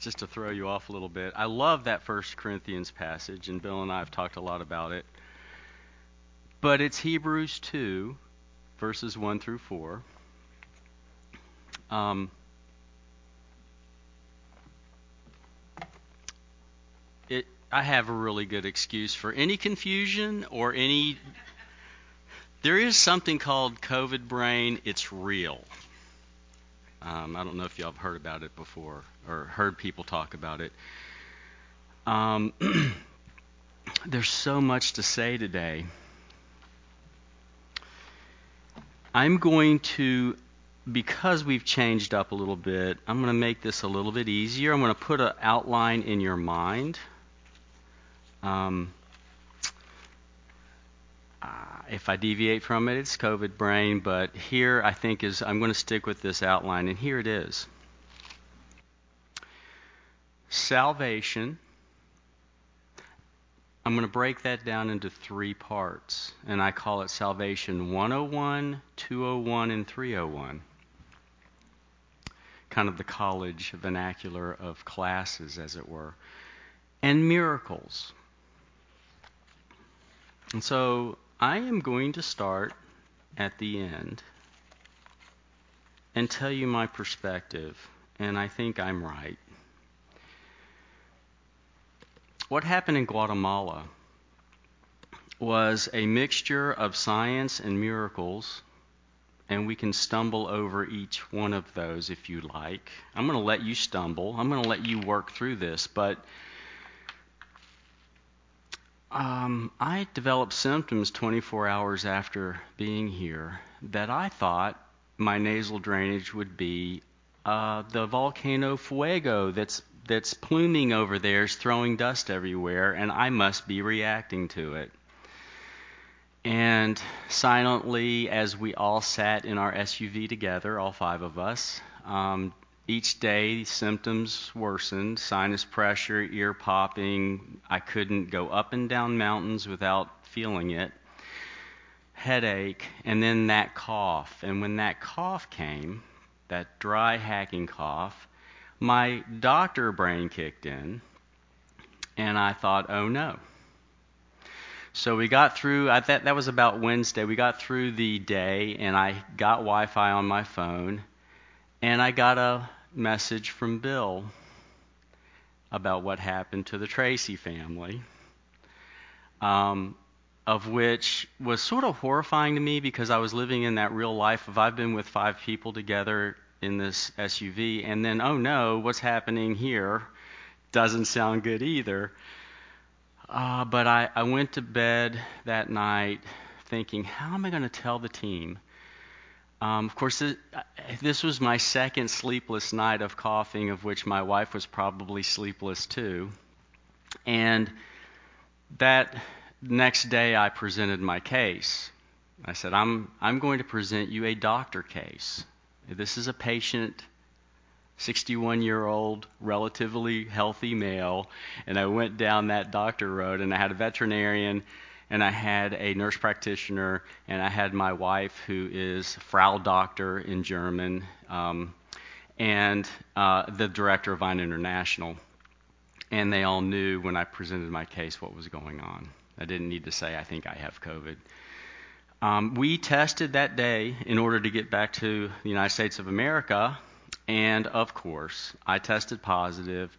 just to throw you off a little bit. I love that First Corinthians passage, and Bill and I have talked a lot about it. But it's Hebrews 2, verses 1 through 4. Um, it, I have a really good excuse for any confusion or any. There is something called COVID brain. It's real. Um, I don't know if y'all have heard about it before or heard people talk about it. Um, there's so much to say today. I'm going to, because we've changed up a little bit, I'm going to make this a little bit easier. I'm going to put an outline in your mind. Um, if I deviate from it, it's COVID brain, but here I think is I'm going to stick with this outline, and here it is. Salvation. I'm going to break that down into three parts, and I call it Salvation 101, 201, and 301. Kind of the college vernacular of classes, as it were. And miracles. And so I am going to start at the end and tell you my perspective, and I think I'm right. What happened in Guatemala was a mixture of science and miracles, and we can stumble over each one of those if you like. I'm going to let you stumble, I'm going to let you work through this, but um, I developed symptoms 24 hours after being here that I thought my nasal drainage would be uh, the volcano Fuego that's that's pluming over there is throwing dust everywhere, and I must be reacting to it. And silently, as we all sat in our SUV together, all five of us, um, each day, symptoms worsened sinus pressure, ear popping. I couldn't go up and down mountains without feeling it. Headache, and then that cough. And when that cough came, that dry, hacking cough, my doctor brain kicked in, and I thought, oh no. So we got through, I thought that was about Wednesday. We got through the day, and I got Wi Fi on my phone, and I got a message from Bill about what happened to the Tracy family, um, of which was sort of horrifying to me because I was living in that real life of I've been with five people together in this SUV, and then, oh no, what's happening here doesn't sound good either. Uh, but I, I went to bed that night thinking, how am I going to tell the team? Um, of course, this, this was my second sleepless night of coughing, of which my wife was probably sleepless too. And that next day, I presented my case. I said, I'm, I'm going to present you a doctor case. This is a patient, 61 year old, relatively healthy male. And I went down that doctor road, and I had a veterinarian and I had a nurse practitioner, and I had my wife, who is Frau Doctor in German, um, and uh, the director of Vine International. And they all knew when I presented my case what was going on. I didn't need to say, I think I have COVID. Um, we tested that day in order to get back to the United States of America, and of course, I tested positive,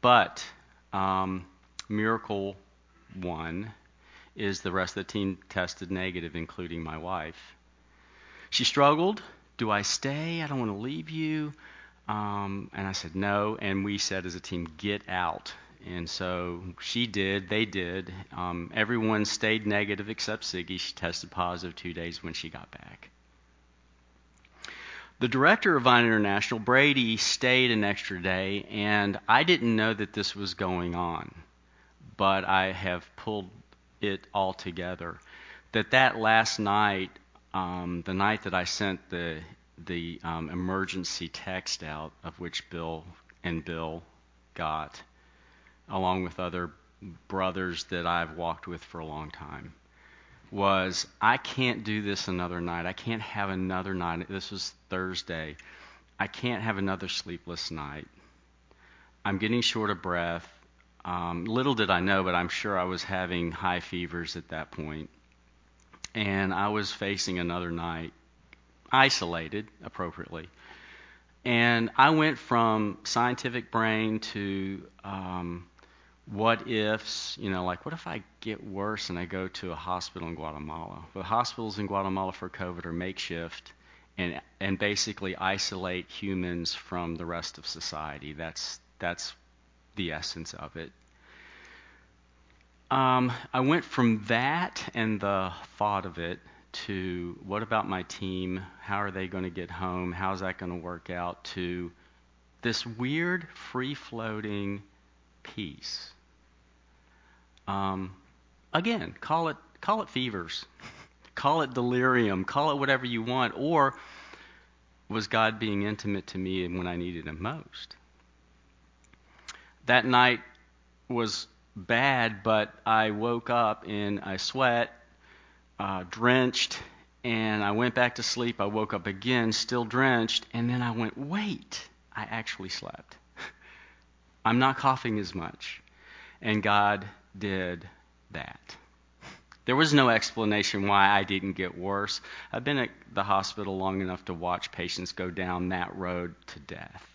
but um, Miracle One is the rest of the team tested negative, including my wife. She struggled. Do I stay? I don't want to leave you. Um, and I said no. And we said as a team, get out. And so she did. They did. Um, everyone stayed negative except Siggy. She tested positive two days when she got back. The director of Vine International, Brady, stayed an extra day, and I didn't know that this was going on. But I have pulled it all together. That that last night, um, the night that I sent the the um, emergency text out, of which Bill and Bill got, along with other brothers that I've walked with for a long time, was I can't do this another night. I can't have another night. This was Thursday. I can't have another sleepless night. I'm getting short of breath. Um, little did I know, but I'm sure I was having high fevers at that point. And I was facing another night, isolated appropriately. And I went from scientific brain to um, what ifs, you know, like what if I get worse and I go to a hospital in Guatemala? The hospitals in Guatemala for COVID are makeshift and and basically isolate humans from the rest of society. That's that's the essence of it. Um, I went from that and the thought of it to what about my team? How are they going to get home? How's that going to work out? To this weird, free floating peace. Um, again, call it call it fevers, call it delirium, call it whatever you want, or was God being intimate to me when I needed Him most? That night was bad, but I woke up in a sweat, uh, drenched, and I went back to sleep. I woke up again, still drenched, and then I went, wait, I actually slept. I'm not coughing as much. And God did that. There was no explanation why I didn't get worse. I've been at the hospital long enough to watch patients go down that road to death.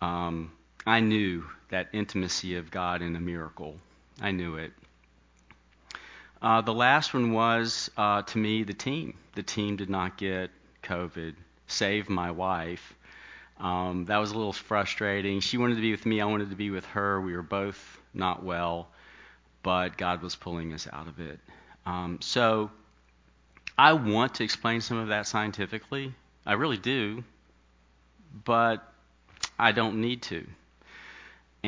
Um, I knew that intimacy of God in a miracle. I knew it. Uh, the last one was, uh, to me, the team. The team did not get COVID, save my wife. Um, that was a little frustrating. She wanted to be with me, I wanted to be with her. We were both not well but God was pulling us out of it. Um, so I want to explain some of that scientifically. I really do, but I don't need to.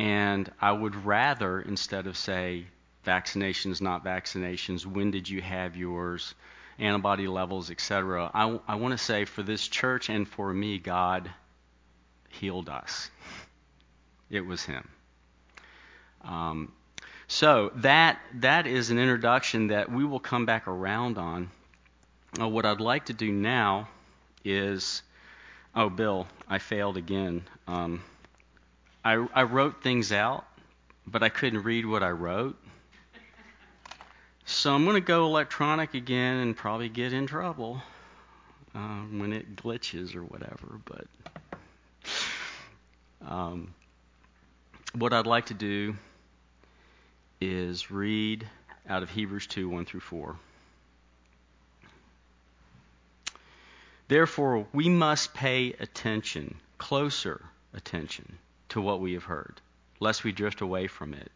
And I would rather, instead of say vaccinations, not vaccinations, when did you have yours, antibody levels, etc., I, I want to say for this church and for me, God healed us. It was Him. Um, so that that is an introduction that we will come back around on. Uh, what I'd like to do now is, oh, Bill, I failed again. Um, I, I wrote things out, but I couldn't read what I wrote. So I'm going to go electronic again and probably get in trouble uh, when it glitches or whatever. But um, what I'd like to do is read out of Hebrews 2 1 through 4. Therefore, we must pay attention, closer attention, to what we have heard, lest we drift away from it.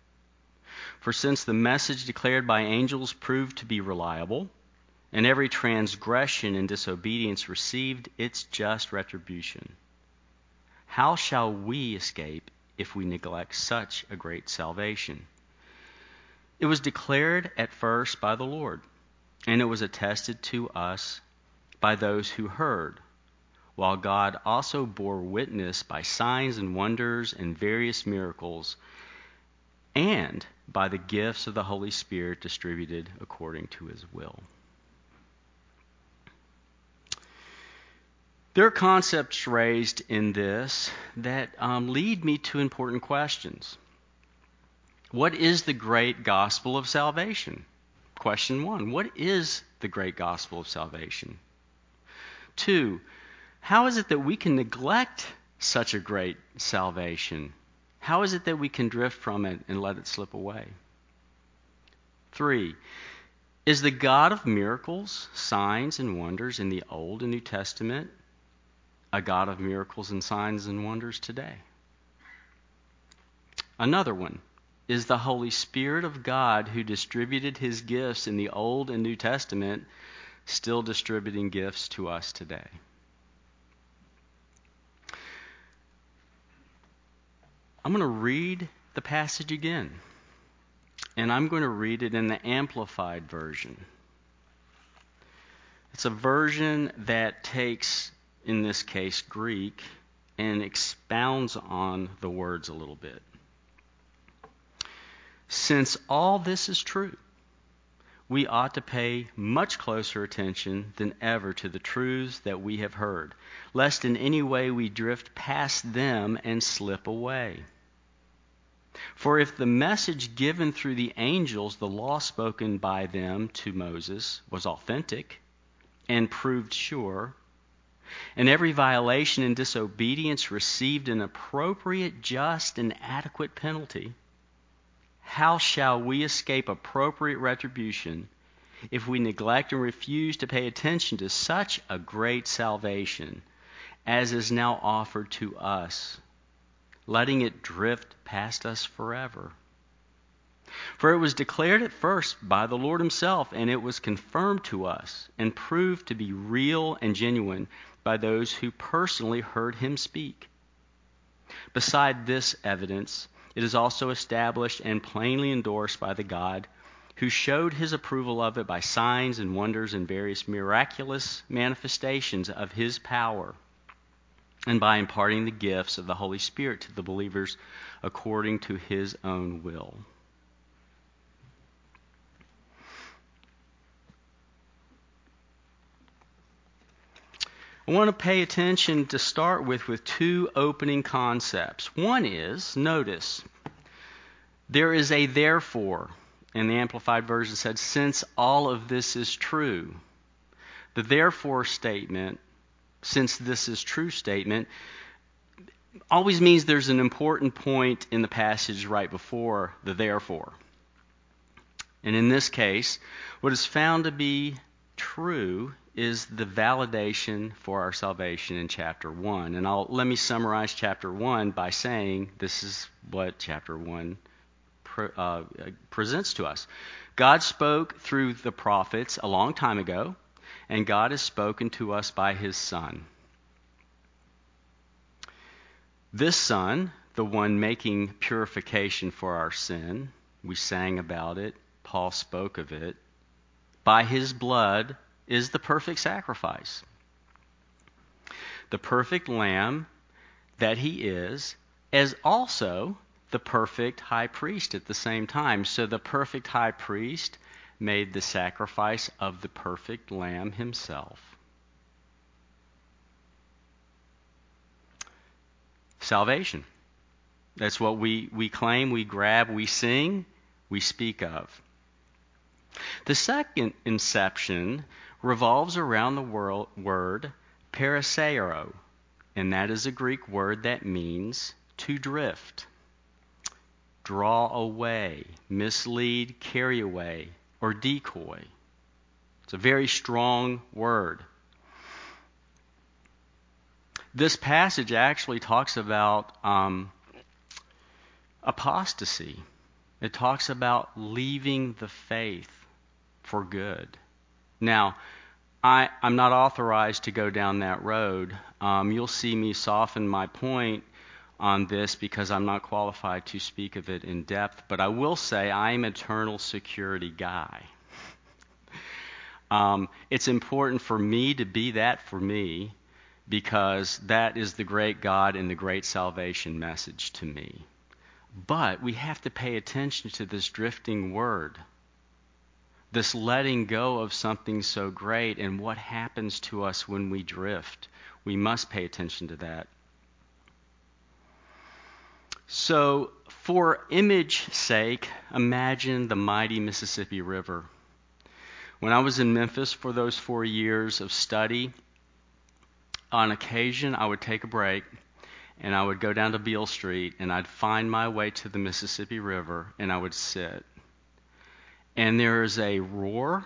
For since the message declared by angels proved to be reliable, and every transgression and disobedience received its just retribution, how shall we escape if we neglect such a great salvation? It was declared at first by the Lord, and it was attested to us by those who heard, while God also bore witness by signs and wonders and various miracles, and by the gifts of the Holy Spirit distributed according to his will. There are concepts raised in this that um, lead me to important questions. What is the great gospel of salvation? Question one What is the great gospel of salvation? Two, how is it that we can neglect such a great salvation? How is it that we can drift from it and let it slip away? Three, is the God of miracles, signs, and wonders in the Old and New Testament a God of miracles and signs and wonders today? Another one is the Holy Spirit of God who distributed his gifts in the Old and New Testament still distributing gifts to us today. I'm going to read the passage again, and I'm going to read it in the Amplified Version. It's a version that takes, in this case, Greek and expounds on the words a little bit. Since all this is true, we ought to pay much closer attention than ever to the truths that we have heard, lest in any way we drift past them and slip away. For if the message given through the angels, the law spoken by them to Moses, was authentic and proved sure, and every violation and disobedience received an appropriate, just, and adequate penalty, how shall we escape appropriate retribution if we neglect and refuse to pay attention to such a great salvation as is now offered to us, letting it drift past us forever? For it was declared at first by the Lord Himself, and it was confirmed to us and proved to be real and genuine by those who personally heard Him speak. Beside this evidence, it is also established and plainly endorsed by the God who showed his approval of it by signs and wonders and various miraculous manifestations of his power, and by imparting the gifts of the Holy Spirit to the believers according to his own will. I want to pay attention to start with with two opening concepts. One is, notice, there is a therefore. And the Amplified Version said, since all of this is true. The therefore statement, since this is true statement, always means there's an important point in the passage right before the therefore. And in this case, what is found to be true is the validation for our salvation in chapter 1. And I'll let me summarize chapter 1 by saying this is what chapter 1 pre- uh, presents to us. God spoke through the prophets a long time ago, and God has spoken to us by his Son. This Son, the one making purification for our sin, we sang about it, Paul spoke of it, by his blood is the perfect sacrifice. The perfect lamb that he is, as also the perfect high priest at the same time. So the perfect high priest made the sacrifice of the perfect lamb himself. Salvation. That's what we, we claim, we grab, we sing, we speak of. The second inception revolves around the world, word parasero, and that is a Greek word that means to drift, draw away, mislead, carry away, or decoy. It's a very strong word. This passage actually talks about um, apostasy. It talks about leaving the faith for good. Now, I, am not authorized to go down that road. Um, you'll see me soften my point on this because I'm not qualified to speak of it in depth, but I will say I'm an eternal security guy. um, it's important for me to be that for me because that is the great God and the great salvation message to me. But we have to pay attention to this drifting word this letting go of something so great and what happens to us when we drift. We must pay attention to that. So, for image sake, imagine the mighty Mississippi River. When I was in Memphis for those four years of study, on occasion I would take a break and I would go down to Beale Street and I'd find my way to the Mississippi River and I would sit and there is a roar,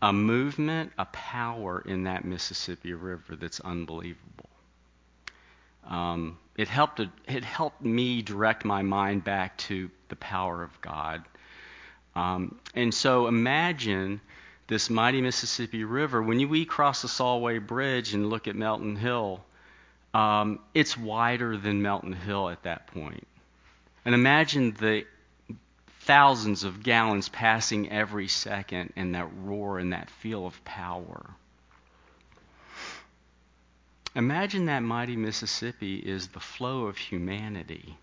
a movement, a power in that Mississippi River that's unbelievable. Um, it helped. It helped me direct my mind back to the power of God. Um, and so imagine this mighty Mississippi River. When you, we cross the Solway Bridge and look at Melton Hill, um, it's wider than Melton Hill at that point. And imagine the thousands of gallons passing every second, and that roar and that feel of power. Imagine that mighty Mississippi is the flow of humanity.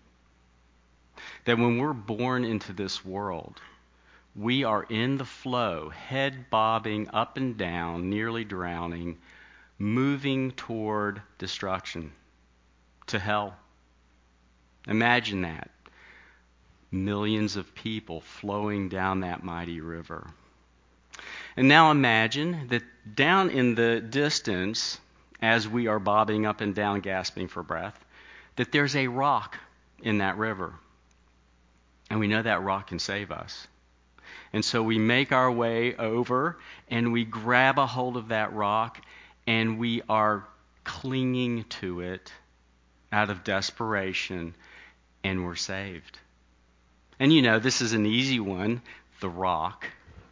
That when we're born into this world, we are in the flow, head bobbing up and down, nearly drowning, moving toward destruction, to hell. Imagine that. Millions of people flowing down that mighty river. And now imagine that down in the distance, as we are bobbing up and down, gasping for breath, that there's a rock in that river. And we know that rock can save us. And so we make our way over and we grab a hold of that rock and we are clinging to it out of desperation and we're saved. And you know, this is an easy one the rock,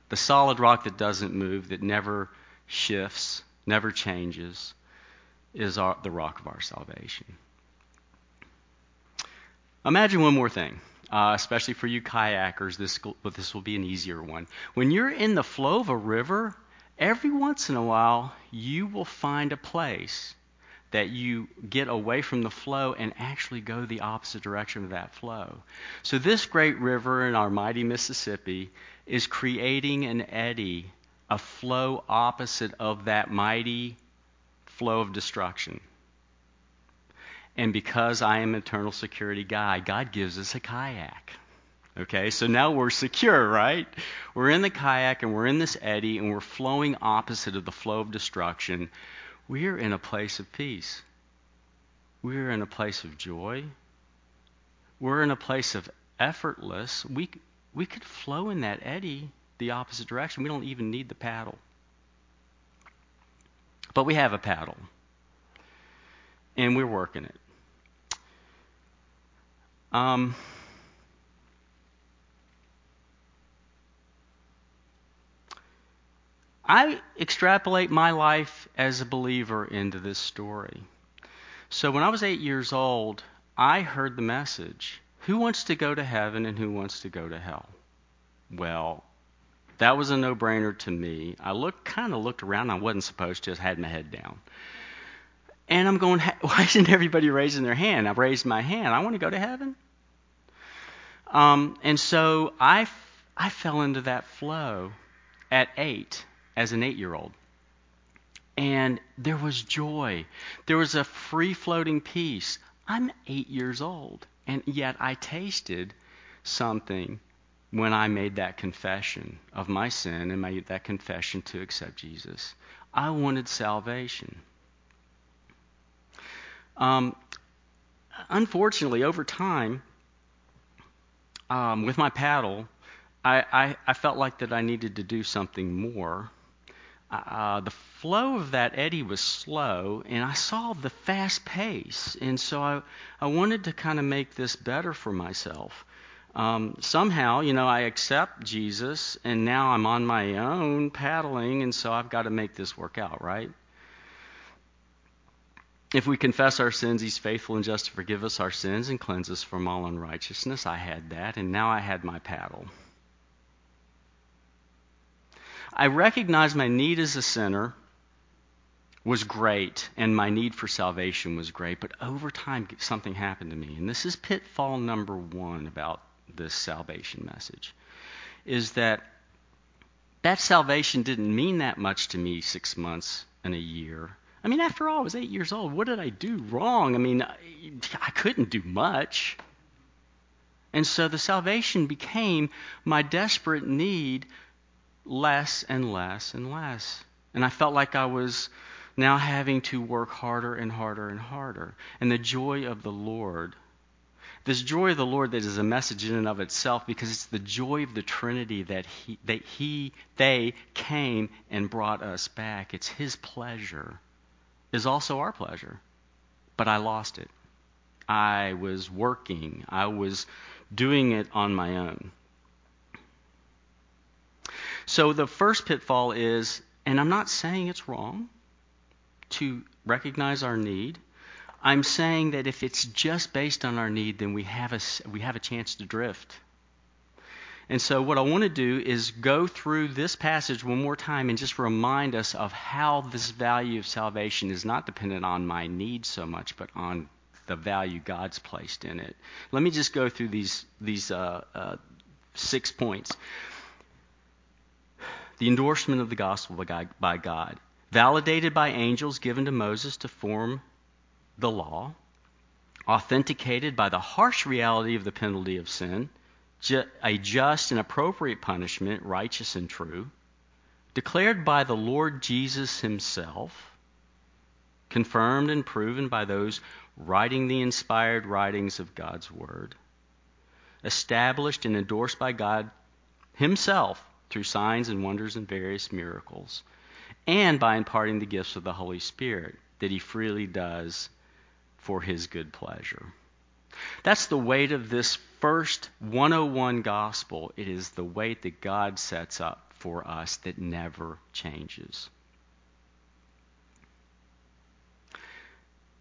the solid rock that doesn't move, that never shifts, never changes, is our, the rock of our salvation. Imagine one more thing, uh, especially for you kayakers. This but this will be an easier one. When you're in the flow of a river, every once in a while you will find a place that you get away from the flow and actually go the opposite direction of that flow. So, this great river in our mighty Mississippi is creating an eddy, a flow opposite of that mighty flow of destruction. And because I am eternal security guy, God gives us a kayak. Okay, so now we're secure, right? We're in the kayak and we're in this eddy and we're flowing opposite of the flow of destruction we're in a place of peace. We're in a place of joy. We're in a place of effortless. We, we could flow in that eddy the opposite direction. We don't even need the paddle. But we have a paddle. And we're working it. Um, I extrapolate my life as a believer into this story. So when I was eight years old, I heard the message who wants to go to heaven and who wants to go to hell? Well, that was a no brainer to me. I looked kind of looked around. I wasn't supposed to, I had my head down. And I'm going, why isn't everybody raising their hand? I raised my hand. I want to go to heaven. Um, and so I, I fell into that flow at eight as an eight year old. And there was joy. There was a free floating peace. I'm eight years old, and yet I tasted something when I made that confession of my sin and made that confession to accept Jesus. I wanted salvation. Um, unfortunately, over time, um, with my paddle, I, I, I, felt like that I needed to do something more uh, the flow of that eddy was slow, and I saw the fast pace, and so I, I wanted to kind of make this better for myself. Um, somehow, you know, I accept Jesus, and now I'm on my own paddling, and so I've got to make this work out, right? If we confess our sins, He's faithful and just to forgive us our sins and cleanse us from all unrighteousness. I had that, and now I had my paddle. I recognized my need as a sinner was great and my need for salvation was great, but over time something happened to me. And this is pitfall number one about this salvation message is that that salvation didn't mean that much to me six months and a year. I mean, after all, I was eight years old. What did I do wrong? I mean, I couldn't do much. And so the salvation became my desperate need less and less and less. And I felt like I was now having to work harder and harder and harder. And the joy of the Lord, this joy of the Lord that is a message in and of itself because it's the joy of the Trinity that he, that he they came and brought us back. It's his pleasure is also our pleasure. But I lost it. I was working. I was doing it on my own. So the first pitfall is, and I'm not saying it's wrong to recognize our need. I'm saying that if it's just based on our need, then we have a, we have a chance to drift. And so, what I want to do is go through this passage one more time and just remind us of how this value of salvation is not dependent on my need so much, but on the value God's placed in it. Let me just go through these these uh, uh, six points. the endorsement of the gospel by God, validated by angels given to Moses to form the law, authenticated by the harsh reality of the penalty of sin, ju- a just and appropriate punishment, righteous and true, declared by the Lord Jesus himself, confirmed and proven by those writing the inspired writings of God's Word, established and endorsed by God Himself through signs and wonders and various miracles, and by imparting the gifts of the Holy Spirit that He freely does for His good pleasure. That's the weight of this first 101 gospel. It is the weight that God sets up for us that never changes.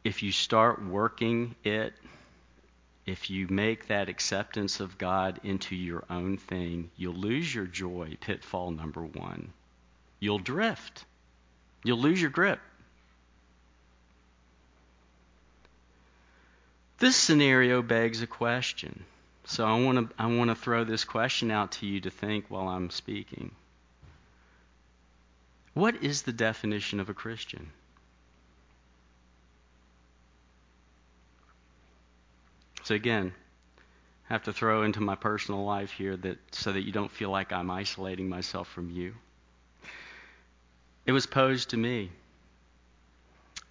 If you start working it, if you make that acceptance of God into your own thing, you'll lose your joy. Pitfall number one. You'll drift. You'll lose your grip. This scenario begs a question. So I want to I want to throw this question out to you to think while I'm speaking. What is the definition of a Christian? So again, I have to throw into my personal life here that so that you don't feel like I'm isolating myself from you. It was posed to me.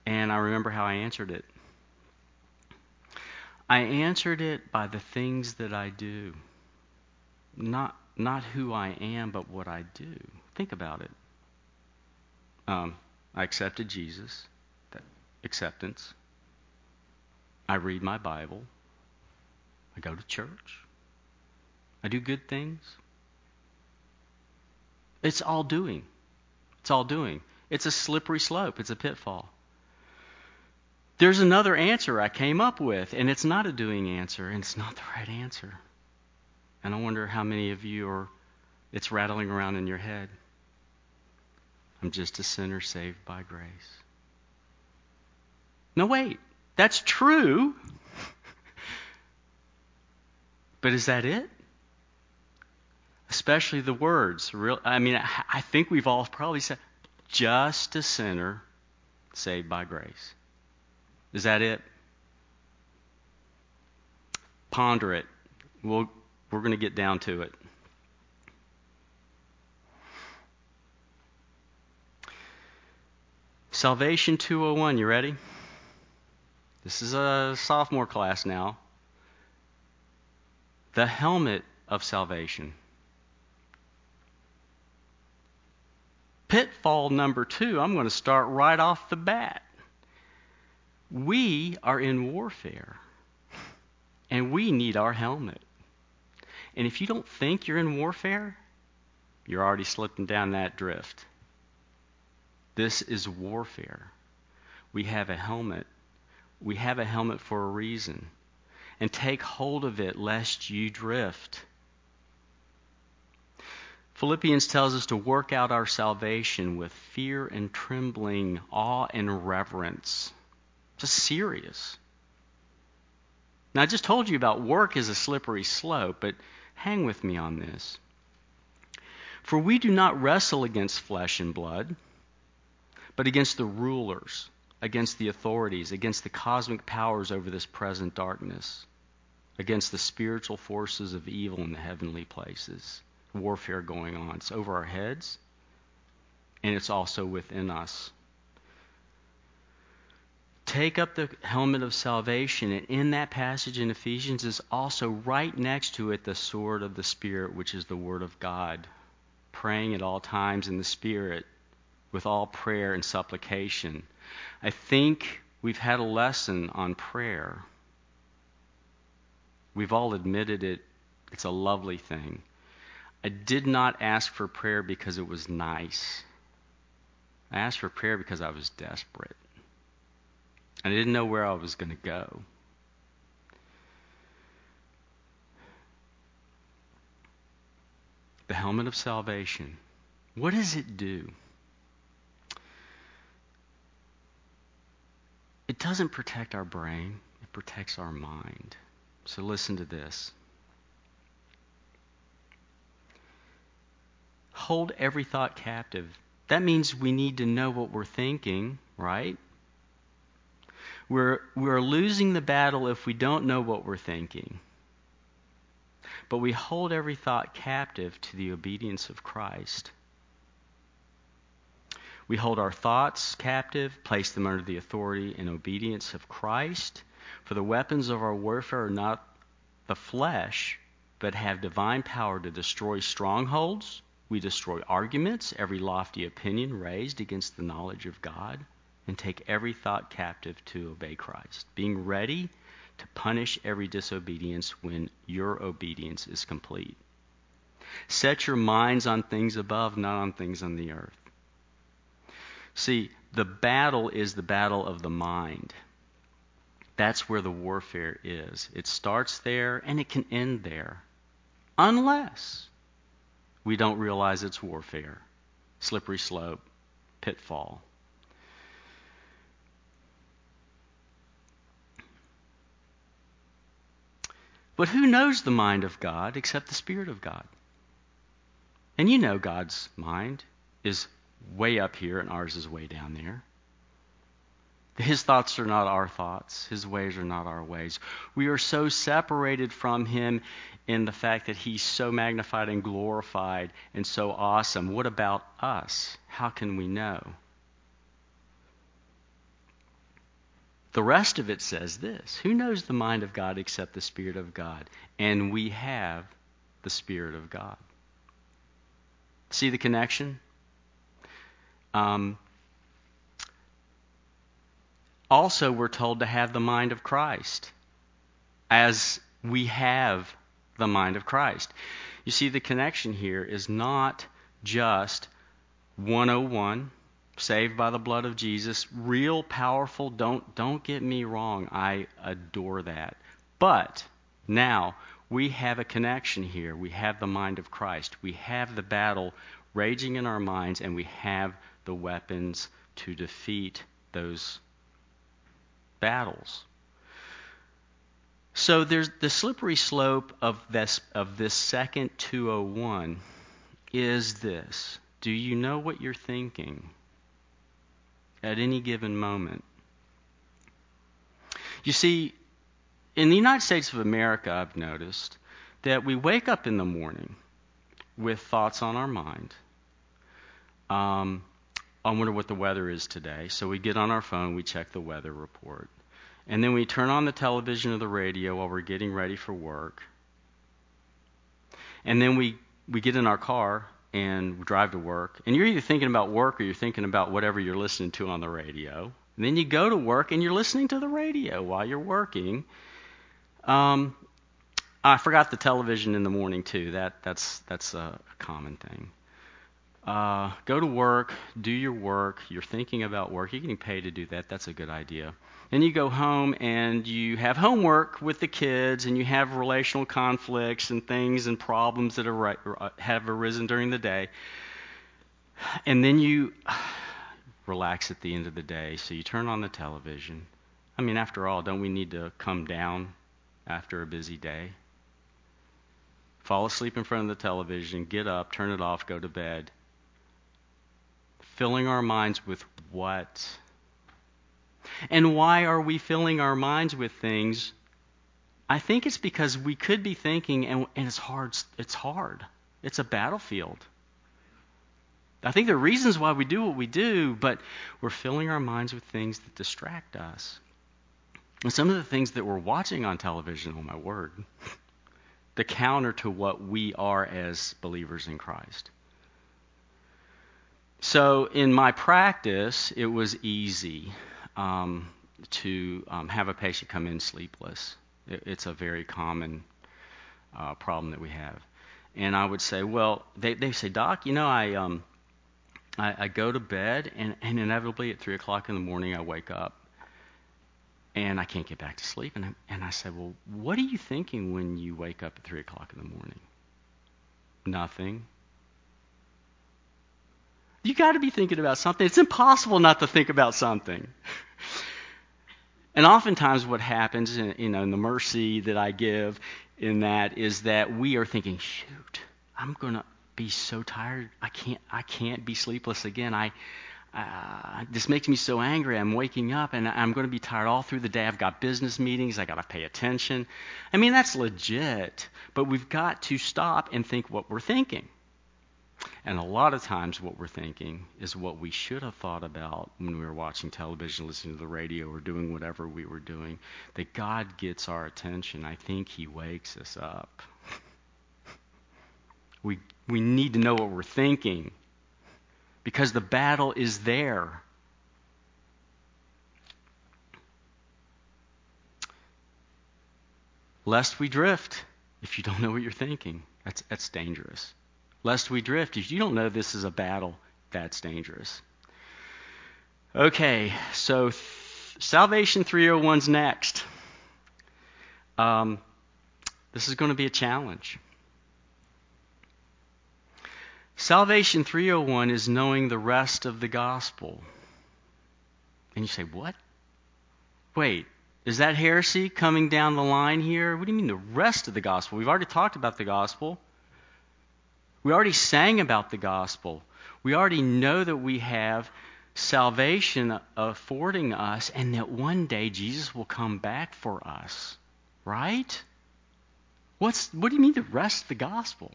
And I remember how I answered it. I answered it by the things that I do. Not not who I am, but what I do. Think about it. Um, I accepted Jesus, that acceptance. I read my Bible. I go to church. I do good things. It's all doing. It's all doing. It's a slippery slope. It's a pitfall. There's another answer I came up with, and it's not a doing answer, and it's not the right answer. And I wonder how many of you are, it's rattling around in your head. I'm just a sinner saved by grace. No, wait. That's true. but is that it? Especially the words. Real, I mean, I think we've all probably said, just a sinner saved by grace. Is that it? Ponder it. We'll, we're going to get down to it. Salvation 201, you ready? This is a sophomore class now. The helmet of salvation. Pitfall number two, I'm going to start right off the bat. We are in warfare, and we need our helmet. And if you don't think you're in warfare, you're already slipping down that drift. This is warfare. We have a helmet. We have a helmet for a reason. And take hold of it lest you drift. Philippians tells us to work out our salvation with fear and trembling, awe and reverence. Serious. Now, I just told you about work is a slippery slope, but hang with me on this. For we do not wrestle against flesh and blood, but against the rulers, against the authorities, against the cosmic powers over this present darkness, against the spiritual forces of evil in the heavenly places. Warfare going on. It's over our heads, and it's also within us take up the helmet of salvation. And in that passage in Ephesians is also right next to it the sword of the Spirit, which is the Word of God. Praying at all times in the Spirit with all prayer and supplication. I think we've had a lesson on prayer. We've all admitted it. It's a lovely thing. I did not ask for prayer because it was nice. I asked for prayer because I was desperate. I didn't know where I was going to go. The helmet of salvation. What does it do? It doesn't protect our brain, it protects our mind. So listen to this. hold every thought captive. That means we need to know what we're thinking, right? We're, we're losing the battle if we don't know what we're thinking. But we hold every thought captive to the obedience of Christ. We hold our thoughts captive, place them under the authority and obedience of Christ. For the weapons of our warfare are not the flesh, but have divine power to destroy strongholds. We destroy arguments, every lofty opinion raised against the knowledge of God and take every thought captive to obey Christ, being ready to punish every disobedience when your obedience is complete. Set your minds on things above, not on things on the earth. See, the battle is the battle of the mind. That's where the warfare is. It starts there and it can end there. Unless we don't realize it's warfare, slippery slope, pitfall. But who knows the mind of God except the Spirit of God? And you know God's mind is way up here and ours is way down there. His thoughts are not our thoughts. His ways are not our ways. We are so separated from Him in the fact that He's so magnified and glorified and so awesome. What about us? How can we know? The rest of it says this Who knows the mind of God except the Spirit of God? And we have the Spirit of God. See the connection? Um, also, we're told to have the mind of Christ as we have the mind of Christ. You see, the connection here is not just 101 saved by the blood of Jesus, real powerful. Don't don't get me wrong. I adore that. But now we have a connection here. We have the mind of Christ. We have the battle raging in our minds and we have the weapons to defeat those battles. So there's the slippery slope of this of this second 201 is this. Do you know what you're thinking? At any given moment. You see, in the United States of America, I've noticed that we wake up in the morning with thoughts on our mind. Um, I wonder what the weather is today. So we get on our phone, we check the weather report. And then we turn on the television or the radio while we're getting ready for work. And then we, we get in our car and drive to work, and you're either thinking about work or you're thinking about whatever you're listening to on the radio. And then you go to work and you're listening to the radio while you're working. Um, I forgot the television in the morning too. That that's that's a common thing. Uh, go to work, do your work. You're thinking about work. You're getting paid to do that. That's a good idea. Then you go home and you have homework with the kids, and you have relational conflicts and things and problems that are, have arisen during the day. And then you relax at the end of the day. So you turn on the television. I mean, after all, don't we need to come down after a busy day? Fall asleep in front of the television, get up, turn it off, go to bed filling our minds with what? And why are we filling our minds with things? I think it's because we could be thinking, and, and it's hard. It's hard. It's a battlefield. I think there are reasons why we do what we do, but we're filling our minds with things that distract us. And some of the things that we're watching on television, oh my word, the counter to what we are as believers in Christ. So in my practice, it was easy um, to um, have a patient come in sleepless. It, it's a very common uh, problem that we have. And I would say, well, they, they say, Doc, you know, I, um, I, I go to bed, and, and inevitably at 3 o'clock in the morning, I wake up and I can't get back to sleep. And I, and I well, what are you thinking when you wake up at 3 o'clock in the morning? Nothing. You got to be thinking about something. It's impossible not to think about something. And oftentimes, what happens, in, you know, in the mercy that I give in that is that we are thinking, shoot, I'm gonna, be so tired. I can't I can't be sleepless again. I uh, this makes me so angry. I'm waking up and I'm going to be tired all through the day. I've got business meetings. I got to pay attention. I mean, that's legit. But we've got to stop and think what we're thinking. And a lot of times, what we're thinking is what we should have thought about when we were watching television, listening to the radio, or doing whatever we were doing. That God gets our attention. I think He wakes us up. we, we need to know what we're thinking because the battle is there. Lest we drift, if you don't know what you're thinking, that's, that's dangerous. Lest we drift, if you don't know this is a battle, that's dangerous. Okay, so th- Salvation 301's next. Um, this is going to be a challenge. Salvation 301 is knowing the rest of the gospel. And you say, what? Wait, is that heresy coming down the line here? What do you mean the rest of the gospel? We've already talked about the gospel. We already sang about the gospel. We already know that we have salvation affording us and that one day Jesus will come back for us. Right? What's what do you mean the rest of the gospel?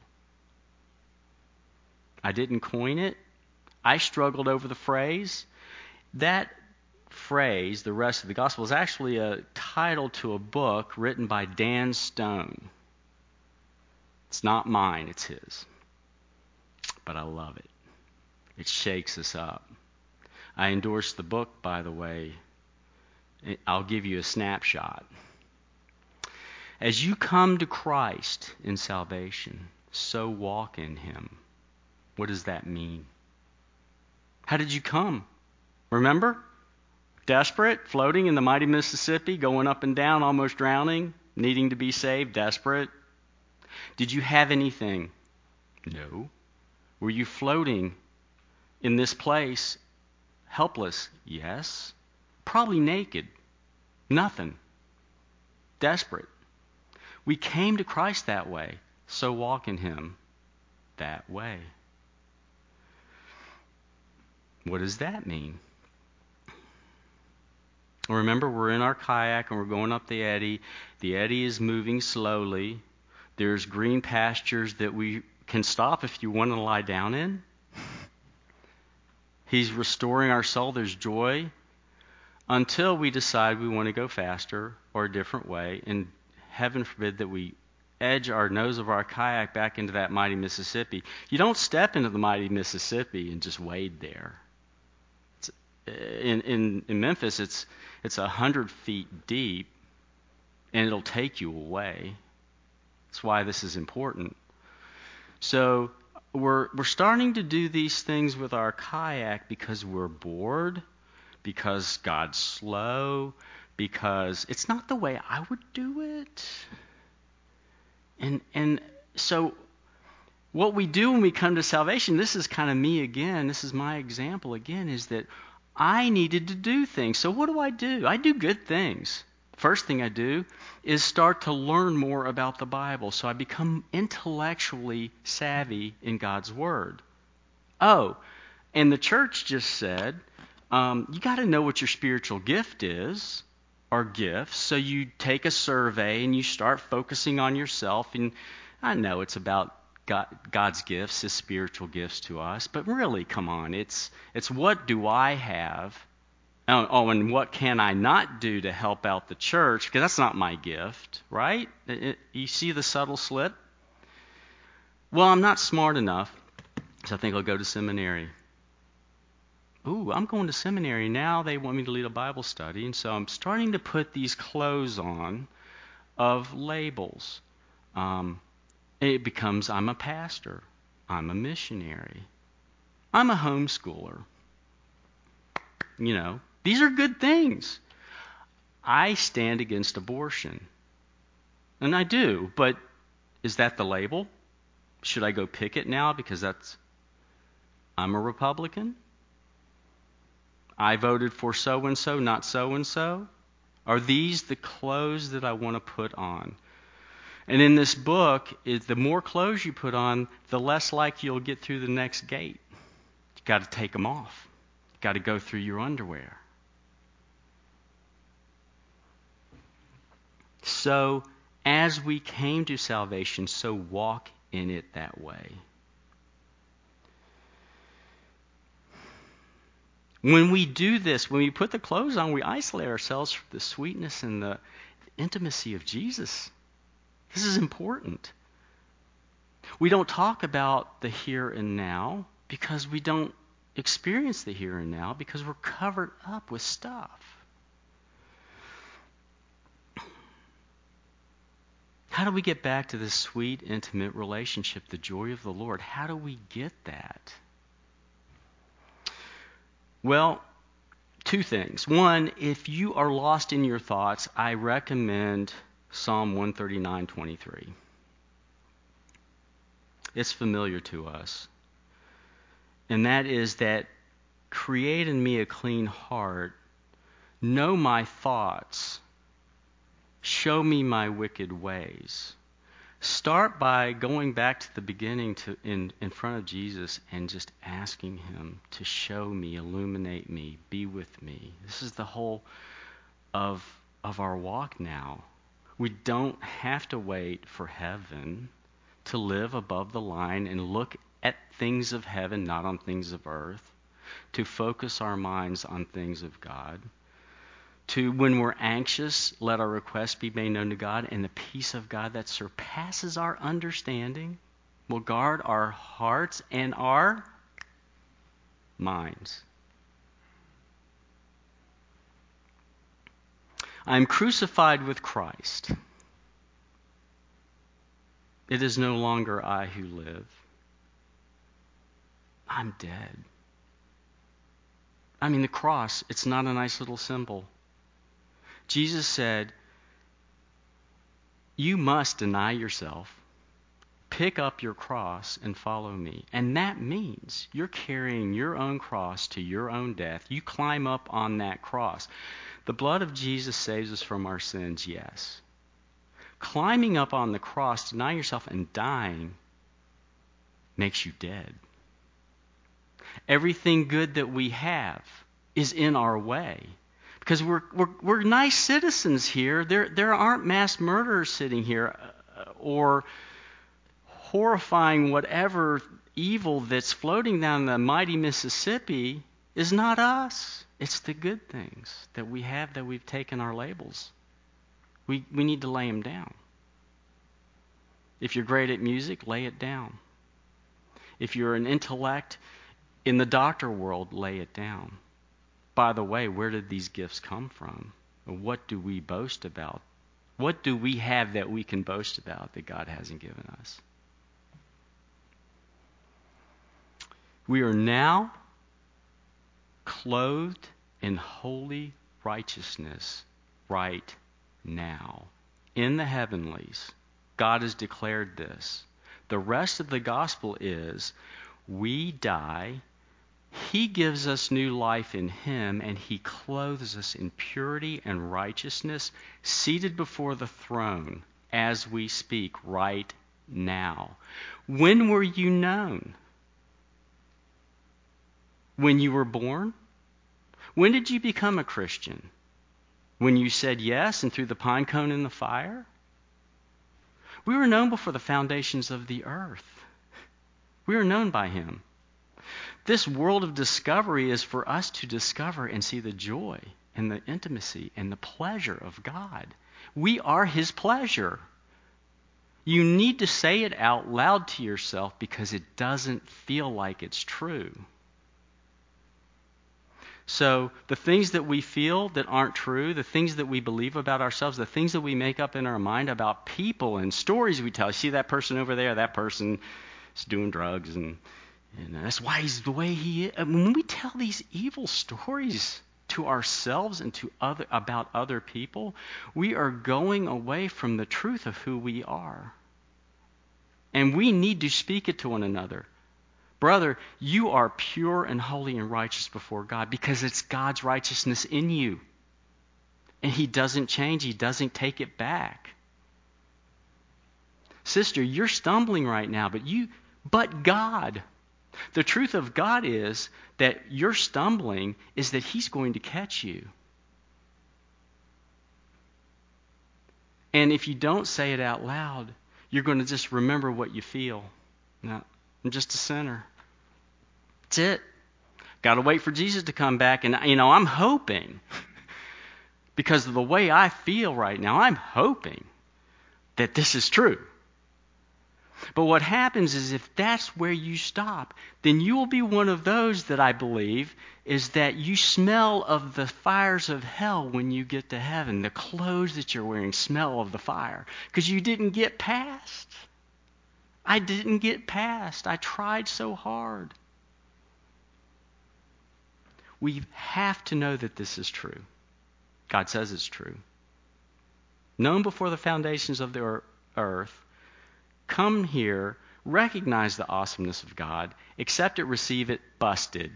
I didn't coin it. I struggled over the phrase. That phrase, the rest of the gospel, is actually a title to a book written by Dan Stone. It's not mine, it's his. But I love it. It shakes us up. I endorse the book, by the way. I'll give you a snapshot. As you come to Christ in salvation, so walk in him. What does that mean? How did you come? Remember? Desperate, floating in the mighty Mississippi, going up and down, almost drowning, needing to be saved, desperate. Did you have anything? No. Were you floating in this place, helpless? Yes. Probably naked. Nothing. Desperate. We came to Christ that way, so walk in Him that way. What does that mean? Remember, we're in our kayak and we're going up the eddy. The eddy is moving slowly. There's green pastures that we can stop if you want to lie down in. He's restoring our soul. There's joy until we decide we want to go faster or a different way. And heaven forbid that we edge our nose of our kayak back into that mighty Mississippi. You don't step into the mighty Mississippi and just wade there in, in, in Memphis, it's it's a hundred feet deep, and it'll take you away. That's why this is important. So we're we're starting to do these things with our kayak because we're bored, because God's slow, because it's not the way I would do it. And and so what we do when we come to salvation, this is kind of me again, this is my example again, is that I needed to do things. So what do I do? I do good things. First thing I do is start to learn more about the Bible. So I become intellectually savvy in God's Word. Oh, and the church just said, um, you got to know what your spiritual gift is or gifts. So you take a survey and you start focusing on yourself. And I know it's about God, God's gifts, His spiritual gifts to us. But really, come on, it's it's what do I have? Oh, oh, and what can I not do to help out the church? Because that's not my gift, right? You see the subtle slip? Well, I'm not smart enough, so I think I'll go to seminary. Ooh, I'm going to seminary now. They want me to lead a Bible study, and so I'm starting to put these clothes on of labels. Um, it becomes I'm a pastor, I'm a missionary, I'm a homeschooler. You know, these are good things. I stand against abortion. And I do, but is that the label? Should I go pick it now because that's I'm a Republican? I voted for so and so, not so and so? Are these the clothes that I want to put on? And in this book, the more clothes you put on, the less likely you'll get through the next gate. You've got to take them off. You've got to go through your underwear. So, as we came to salvation, so walk in it that way. When we do this, when we put the clothes on, we isolate ourselves from the sweetness and the intimacy of Jesus. This is important. We don't talk about the here and now because we don't experience the here and now because we're covered up with stuff. How do we get back to this sweet, intimate relationship, the joy of the Lord? How do we get that? Well, two things. One, if you are lost in your thoughts, I recommend Psalm 139:23. It's familiar to us. And that is that create in me a clean heart, know my thoughts, show me my wicked ways. Start by going back to the beginning to in, in front of Jesus and just asking him to show me, illuminate me, be with me. This is the whole of of our walk now. We don't have to wait for heaven to live above the line and look at things of heaven, not on things of earth, to focus our minds on things of God to when we're anxious, let our requests be made known to God, and the peace of God that surpasses our understanding will guard our hearts and our minds. I am crucified with Christ. It is no longer I who live. I'm dead. I mean, the cross, it's not a nice little symbol. Jesus said, You must deny yourself, pick up your cross, and follow me. And that means you're carrying your own cross to your own death. You climb up on that cross. The blood of Jesus saves us from our sins, yes. Climbing up on the cross, denying yourself, and dying makes you dead. Everything good that we have is in our way because we're, we're, we're nice citizens here. There, there aren't mass murderers sitting here uh, or horrifying whatever evil that's floating down the mighty Mississippi is not us. It's the good things that we have that we've taken our labels. We, we need to lay them down. If you're great at music, lay it down. If you're an intellect in the doctor world, lay it down by the way, where did these gifts come from? What do we boast about? What do we have that we can boast about that God hasn't given us? We are now clothed in holy righteousness right now. In the heavenlies, God has declared this. The rest of the gospel is we die he gives us new life in Him, and He clothes us in purity and righteousness, seated before the throne as we speak right now. When were you known? When you were born? When did you become a Christian? When you said yes and threw the pine cone in the fire? We were known before the foundations of the earth. We were known by Him. This world of discovery is for us to discover and see the joy and the intimacy and the pleasure of God. We are His pleasure. You need to say it out loud to yourself because it doesn't feel like it's true. So, the things that we feel that aren't true, the things that we believe about ourselves, the things that we make up in our mind about people and stories we tell. See that person over there? That person is doing drugs and and that's why he's the way he is. When we tell these evil stories to ourselves and to other about other people, we are going away from the truth of who we are. And we need to speak it to one another. Brother, you are pure and holy and righteous before God because it's God's righteousness in you. And He doesn't change, He doesn't take it back. Sister, you're stumbling right now, but you but God. The truth of God is that your stumbling is that he's going to catch you. And if you don't say it out loud, you're going to just remember what you feel. No, I'm just a sinner. That's it. Got to wait for Jesus to come back. And, you know, I'm hoping, because of the way I feel right now, I'm hoping that this is true. But what happens is if that's where you stop, then you will be one of those that I believe is that you smell of the fires of hell when you get to heaven. The clothes that you're wearing smell of the fire because you didn't get past. I didn't get past. I tried so hard. We have to know that this is true. God says it's true. Known before the foundations of the earth, come here, recognize the awesomeness of God, accept it, receive it, busted,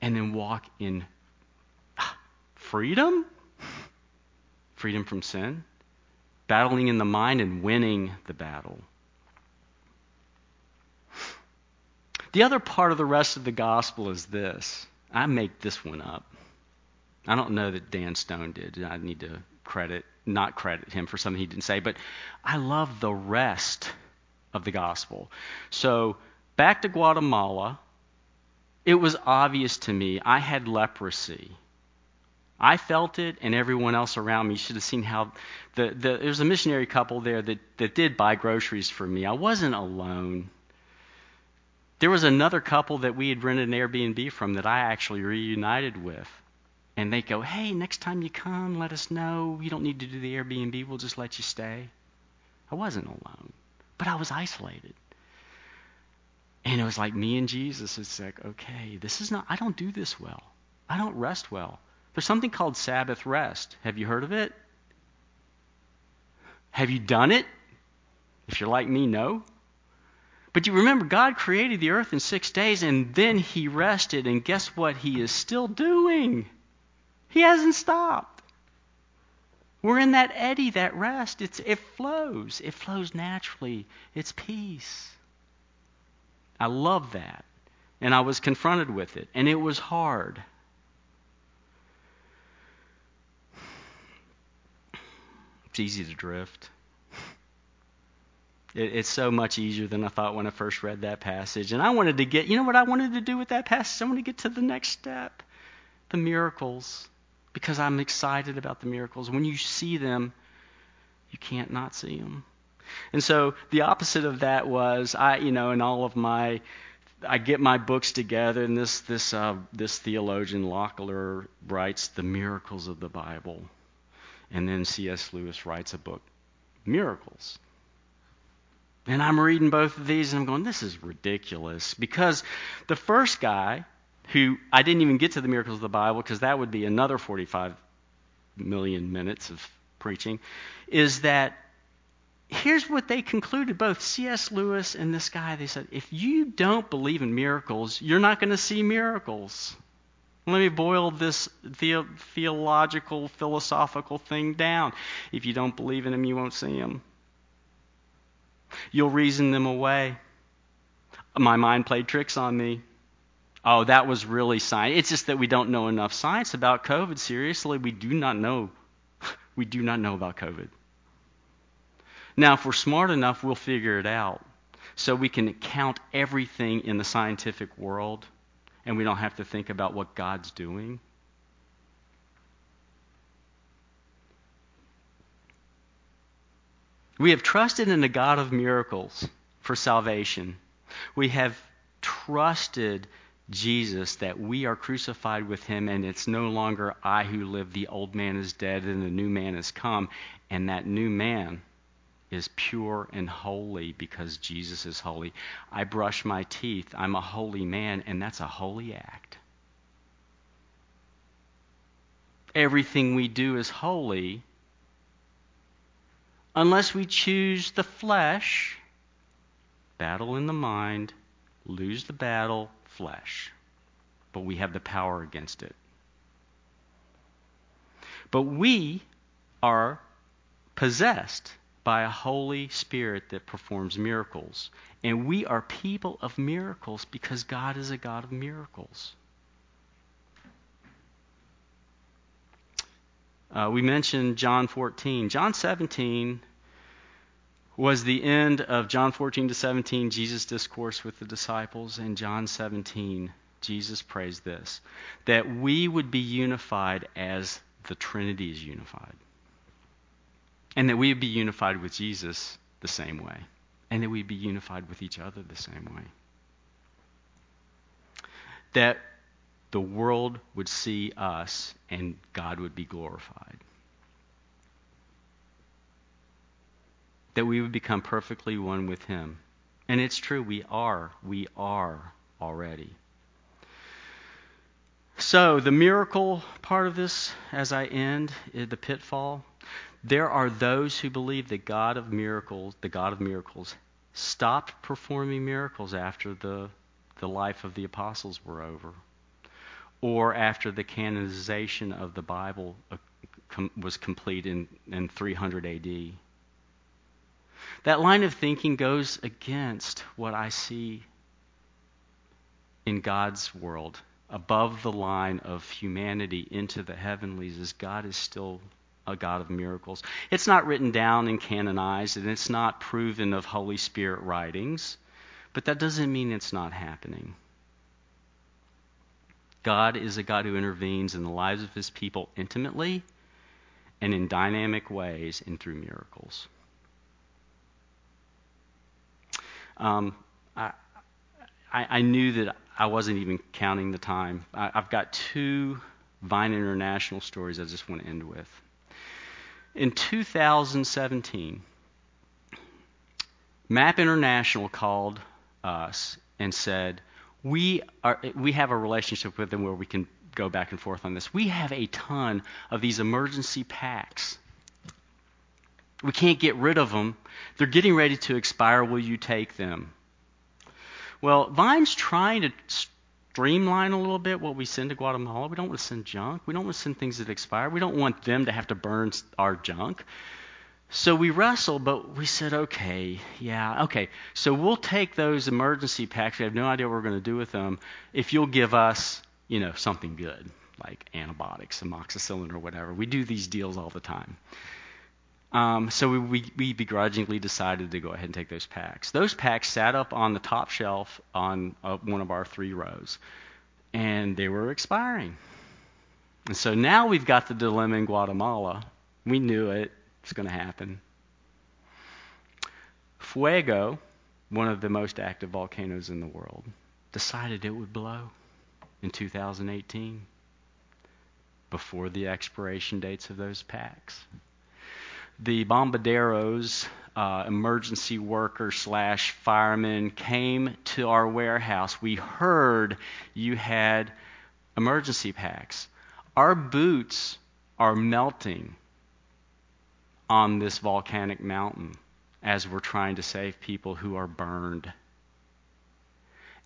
and then walk in ah, freedom? Freedom from sin? Battling in the mind and winning the battle. The other part of the rest of the gospel is this. I make this one up. I don't know that Dan Stone did. I need to credit, not credit him for something he didn't say, but I love the rest of the gospel. So, back to Guatemala, it was obvious to me I had leprosy. I felt it, and everyone else around me should have seen how the, the there was a missionary couple there that, that did buy groceries for me. I wasn't alone. There was another couple that we had rented an Airbnb from that I actually reunited with. And they go, hey, next time you come, let us know. You don't need to do the Airbnb, we'll just let you stay. I wasn't alone, but I was isolated. And it was like me and Jesus. It's like, okay, this is not, I don't do this well. I don't rest well. There's something called Sabbath rest. Have you heard of it? Have you done it? If you're like me, no. But you remember, God created the earth in six days and then he rested. And guess what? He is still doing. He hasn't stopped. We're in that eddy, that rest. It's, it flows. It flows naturally. It's peace. I love that. And I was confronted with it. And it was hard. It's easy to drift. It, it's so much easier than I thought when I first read that passage. And I wanted to get, you know what I wanted to do with that passage? I wanted to get to the next step the miracles. Because I'm excited about the miracles. When you see them, you can't not see them. And so the opposite of that was I, you know, in all of my, I get my books together, and this this uh, this theologian Lockyer writes the miracles of the Bible, and then C.S. Lewis writes a book, Miracles. And I'm reading both of these and I'm going, this is ridiculous. Because the first guy, who I didn't even get to the miracles of the Bible because that would be another 45 million minutes of preaching, is that here's what they concluded both C.S. Lewis and this guy. They said, if you don't believe in miracles, you're not going to see miracles. Let me boil this the- theological, philosophical thing down. If you don't believe in them, you won't see them. You'll reason them away. My mind played tricks on me. Oh, that was really science. It's just that we don't know enough science about COVID. Seriously, we do not know. We do not know about COVID. Now, if we're smart enough, we'll figure it out. So we can count everything in the scientific world, and we don't have to think about what God's doing. We have trusted in the God of miracles for salvation. We have trusted Jesus that we are crucified with him and it's no longer I who live, the old man is dead and the new man has come. And that new man is pure and holy because Jesus is holy. I brush my teeth. I'm a holy man, and that's a holy act. Everything we do is holy unless we choose the flesh, battle in the mind, lose the battle, flesh. But we have the power against it. But we are possessed by a Holy Spirit that performs miracles. And we are people of miracles because God is a God of miracles. Uh, we mentioned John 14. John 17 was the end of John 14 to 17, Jesus' discourse with the disciples. And John 17, Jesus prays this that we would be unified as the Trinity is unified. And that we would be unified with Jesus the same way. And that we'd be unified with each other the same way. That the world would see us and God would be glorified. That we would become perfectly one with Him. And it's true, we are. We are already. So, the miracle part of this, as I end, the pitfall, there are those who believe that God of miracles, the God of miracles, stopped performing miracles after the, the life of the apostles were over or after the canonization of the Bible uh, was complete in, in 300 AD. That line of thinking goes against what I see in God's world. Above the line of humanity into the heavenlies, as God is still a God of miracles. It's not written down and canonized, and it's not proven of Holy Spirit writings, but that doesn't mean it's not happening. God is a God who intervenes in the lives of his people intimately and in dynamic ways and through miracles. Um, I, I, I, knew that I wasn't even counting the time. I, I've got two Vine International stories I just want to end with. In 2017, Map International called us and said, we are we have a relationship with them where we can go back and forth on this. We have a ton of these emergency packs. We can't get rid of them. They're getting ready to expire. Will you take them? Well, Vine's trying to streamline a little bit what we send to Guatemala. We don't want to send junk. We don't want to send things that expire. We don't want them to have to burn our junk. So we wrestled, but we said, okay, yeah, okay. So we'll take those emergency packs. We have no idea what we're going to do with them. If you'll give us, you know, something good, like antibiotics, amoxicillin, or whatever. We do these deals all the time. Um, so we, we, we, begrudgingly decided to go ahead and take those packs. Those packs sat up on the top shelf on uh, one of our three rows, and they were expiring. And so now we've got the dilemma in Guatemala. We knew it. It's going to happen. Fuego, one of the most active volcanoes in the world, decided it would blow in 2018 before the expiration dates of those packs. The bombarderos, uh, emergency workers slash firemen, came to our warehouse. We heard you had emergency packs. Our boots are melting on this volcanic mountain as we're trying to save people who are burned.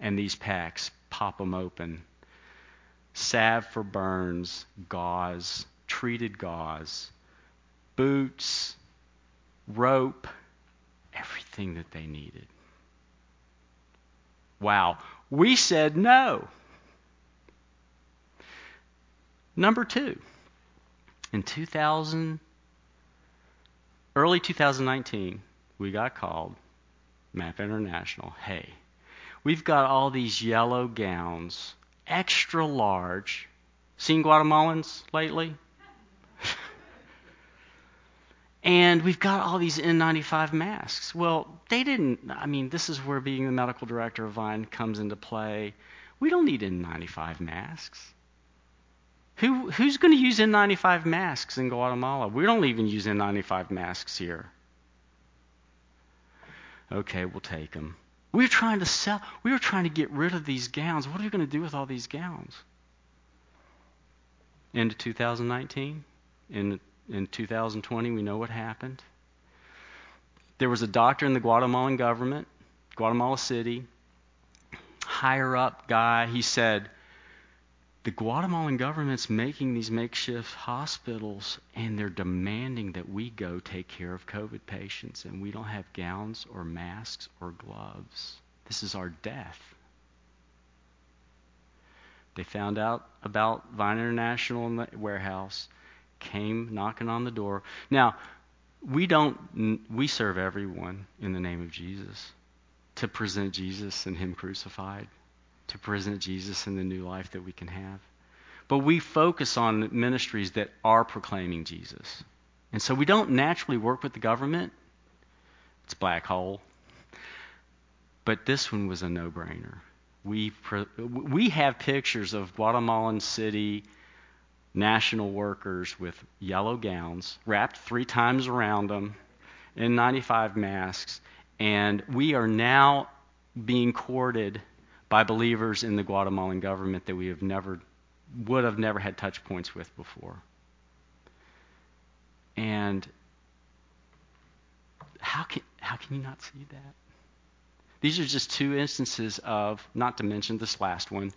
And these packs, pop them open. Salve for burns, gauze, treated gauze, boots, rope, everything that they needed. Wow. We said no. Number two, in 2000, early 2019, we got called, Map International, hey, we've got all these yellow gowns, extra large. Seen Guatemalans lately? And we've got all these N95 masks. Well, they didn't, I mean, this is where being the medical director of Vine comes into play. We don't need N95 masks. Who, who's going to use N95 masks in Guatemala? We don't even use N95 masks here. Okay, we'll take them. We were trying to sell. We were trying to get rid of these gowns. What are we going to do with all these gowns? Into 2019, in in 2020, we know what happened. There was a doctor in the Guatemalan government, Guatemala City, higher up guy. He said, the Guatemalan government's making these makeshift hospitals and they're demanding that we go take care of COVID patients and we don't have gowns or masks or gloves. This is our death. They found out about Vine International in the warehouse, came knocking on the door. Now, we don't we serve everyone in the name of Jesus to present Jesus and him crucified to present Jesus and the new life that we can have. But we focus on ministries that are proclaiming Jesus. And so we don't naturally work with the government. It's black hole. But this one was a no-brainer. We we have pictures of Guatemalan City national workers with yellow gowns wrapped three times around them N95 masks and we are now being courted by believers in the Guatemalan government that we have never would have never had touch points with before. And how can how can you not see that? These are just two instances of, not to mention this last one,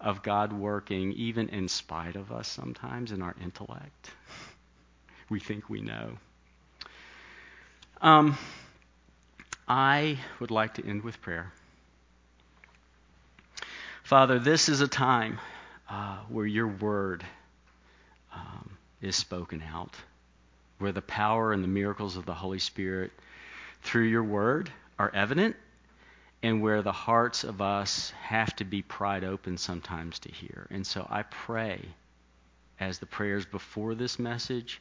of God working even in spite of us sometimes in our intellect. we think we know. Um, I would like to end with prayer. Father, this is a time uh, where your word um, is spoken out, where the power and the miracles of the Holy Spirit through your word are evident, and where the hearts of us have to be pried open sometimes to hear. And so I pray, as the prayers before this message,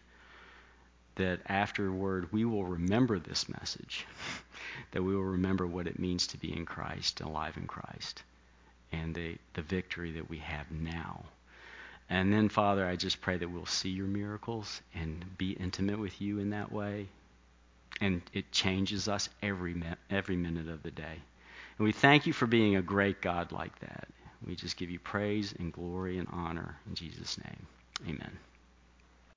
that afterward we will remember this message, that we will remember what it means to be in Christ, alive in Christ and the, the victory that we have now. And then, Father, I just pray that we'll see your miracles and be intimate with you in that way. And it changes us every, every minute of the day. And we thank you for being a great God like that. We just give you praise and glory and honor in Jesus' name. Amen.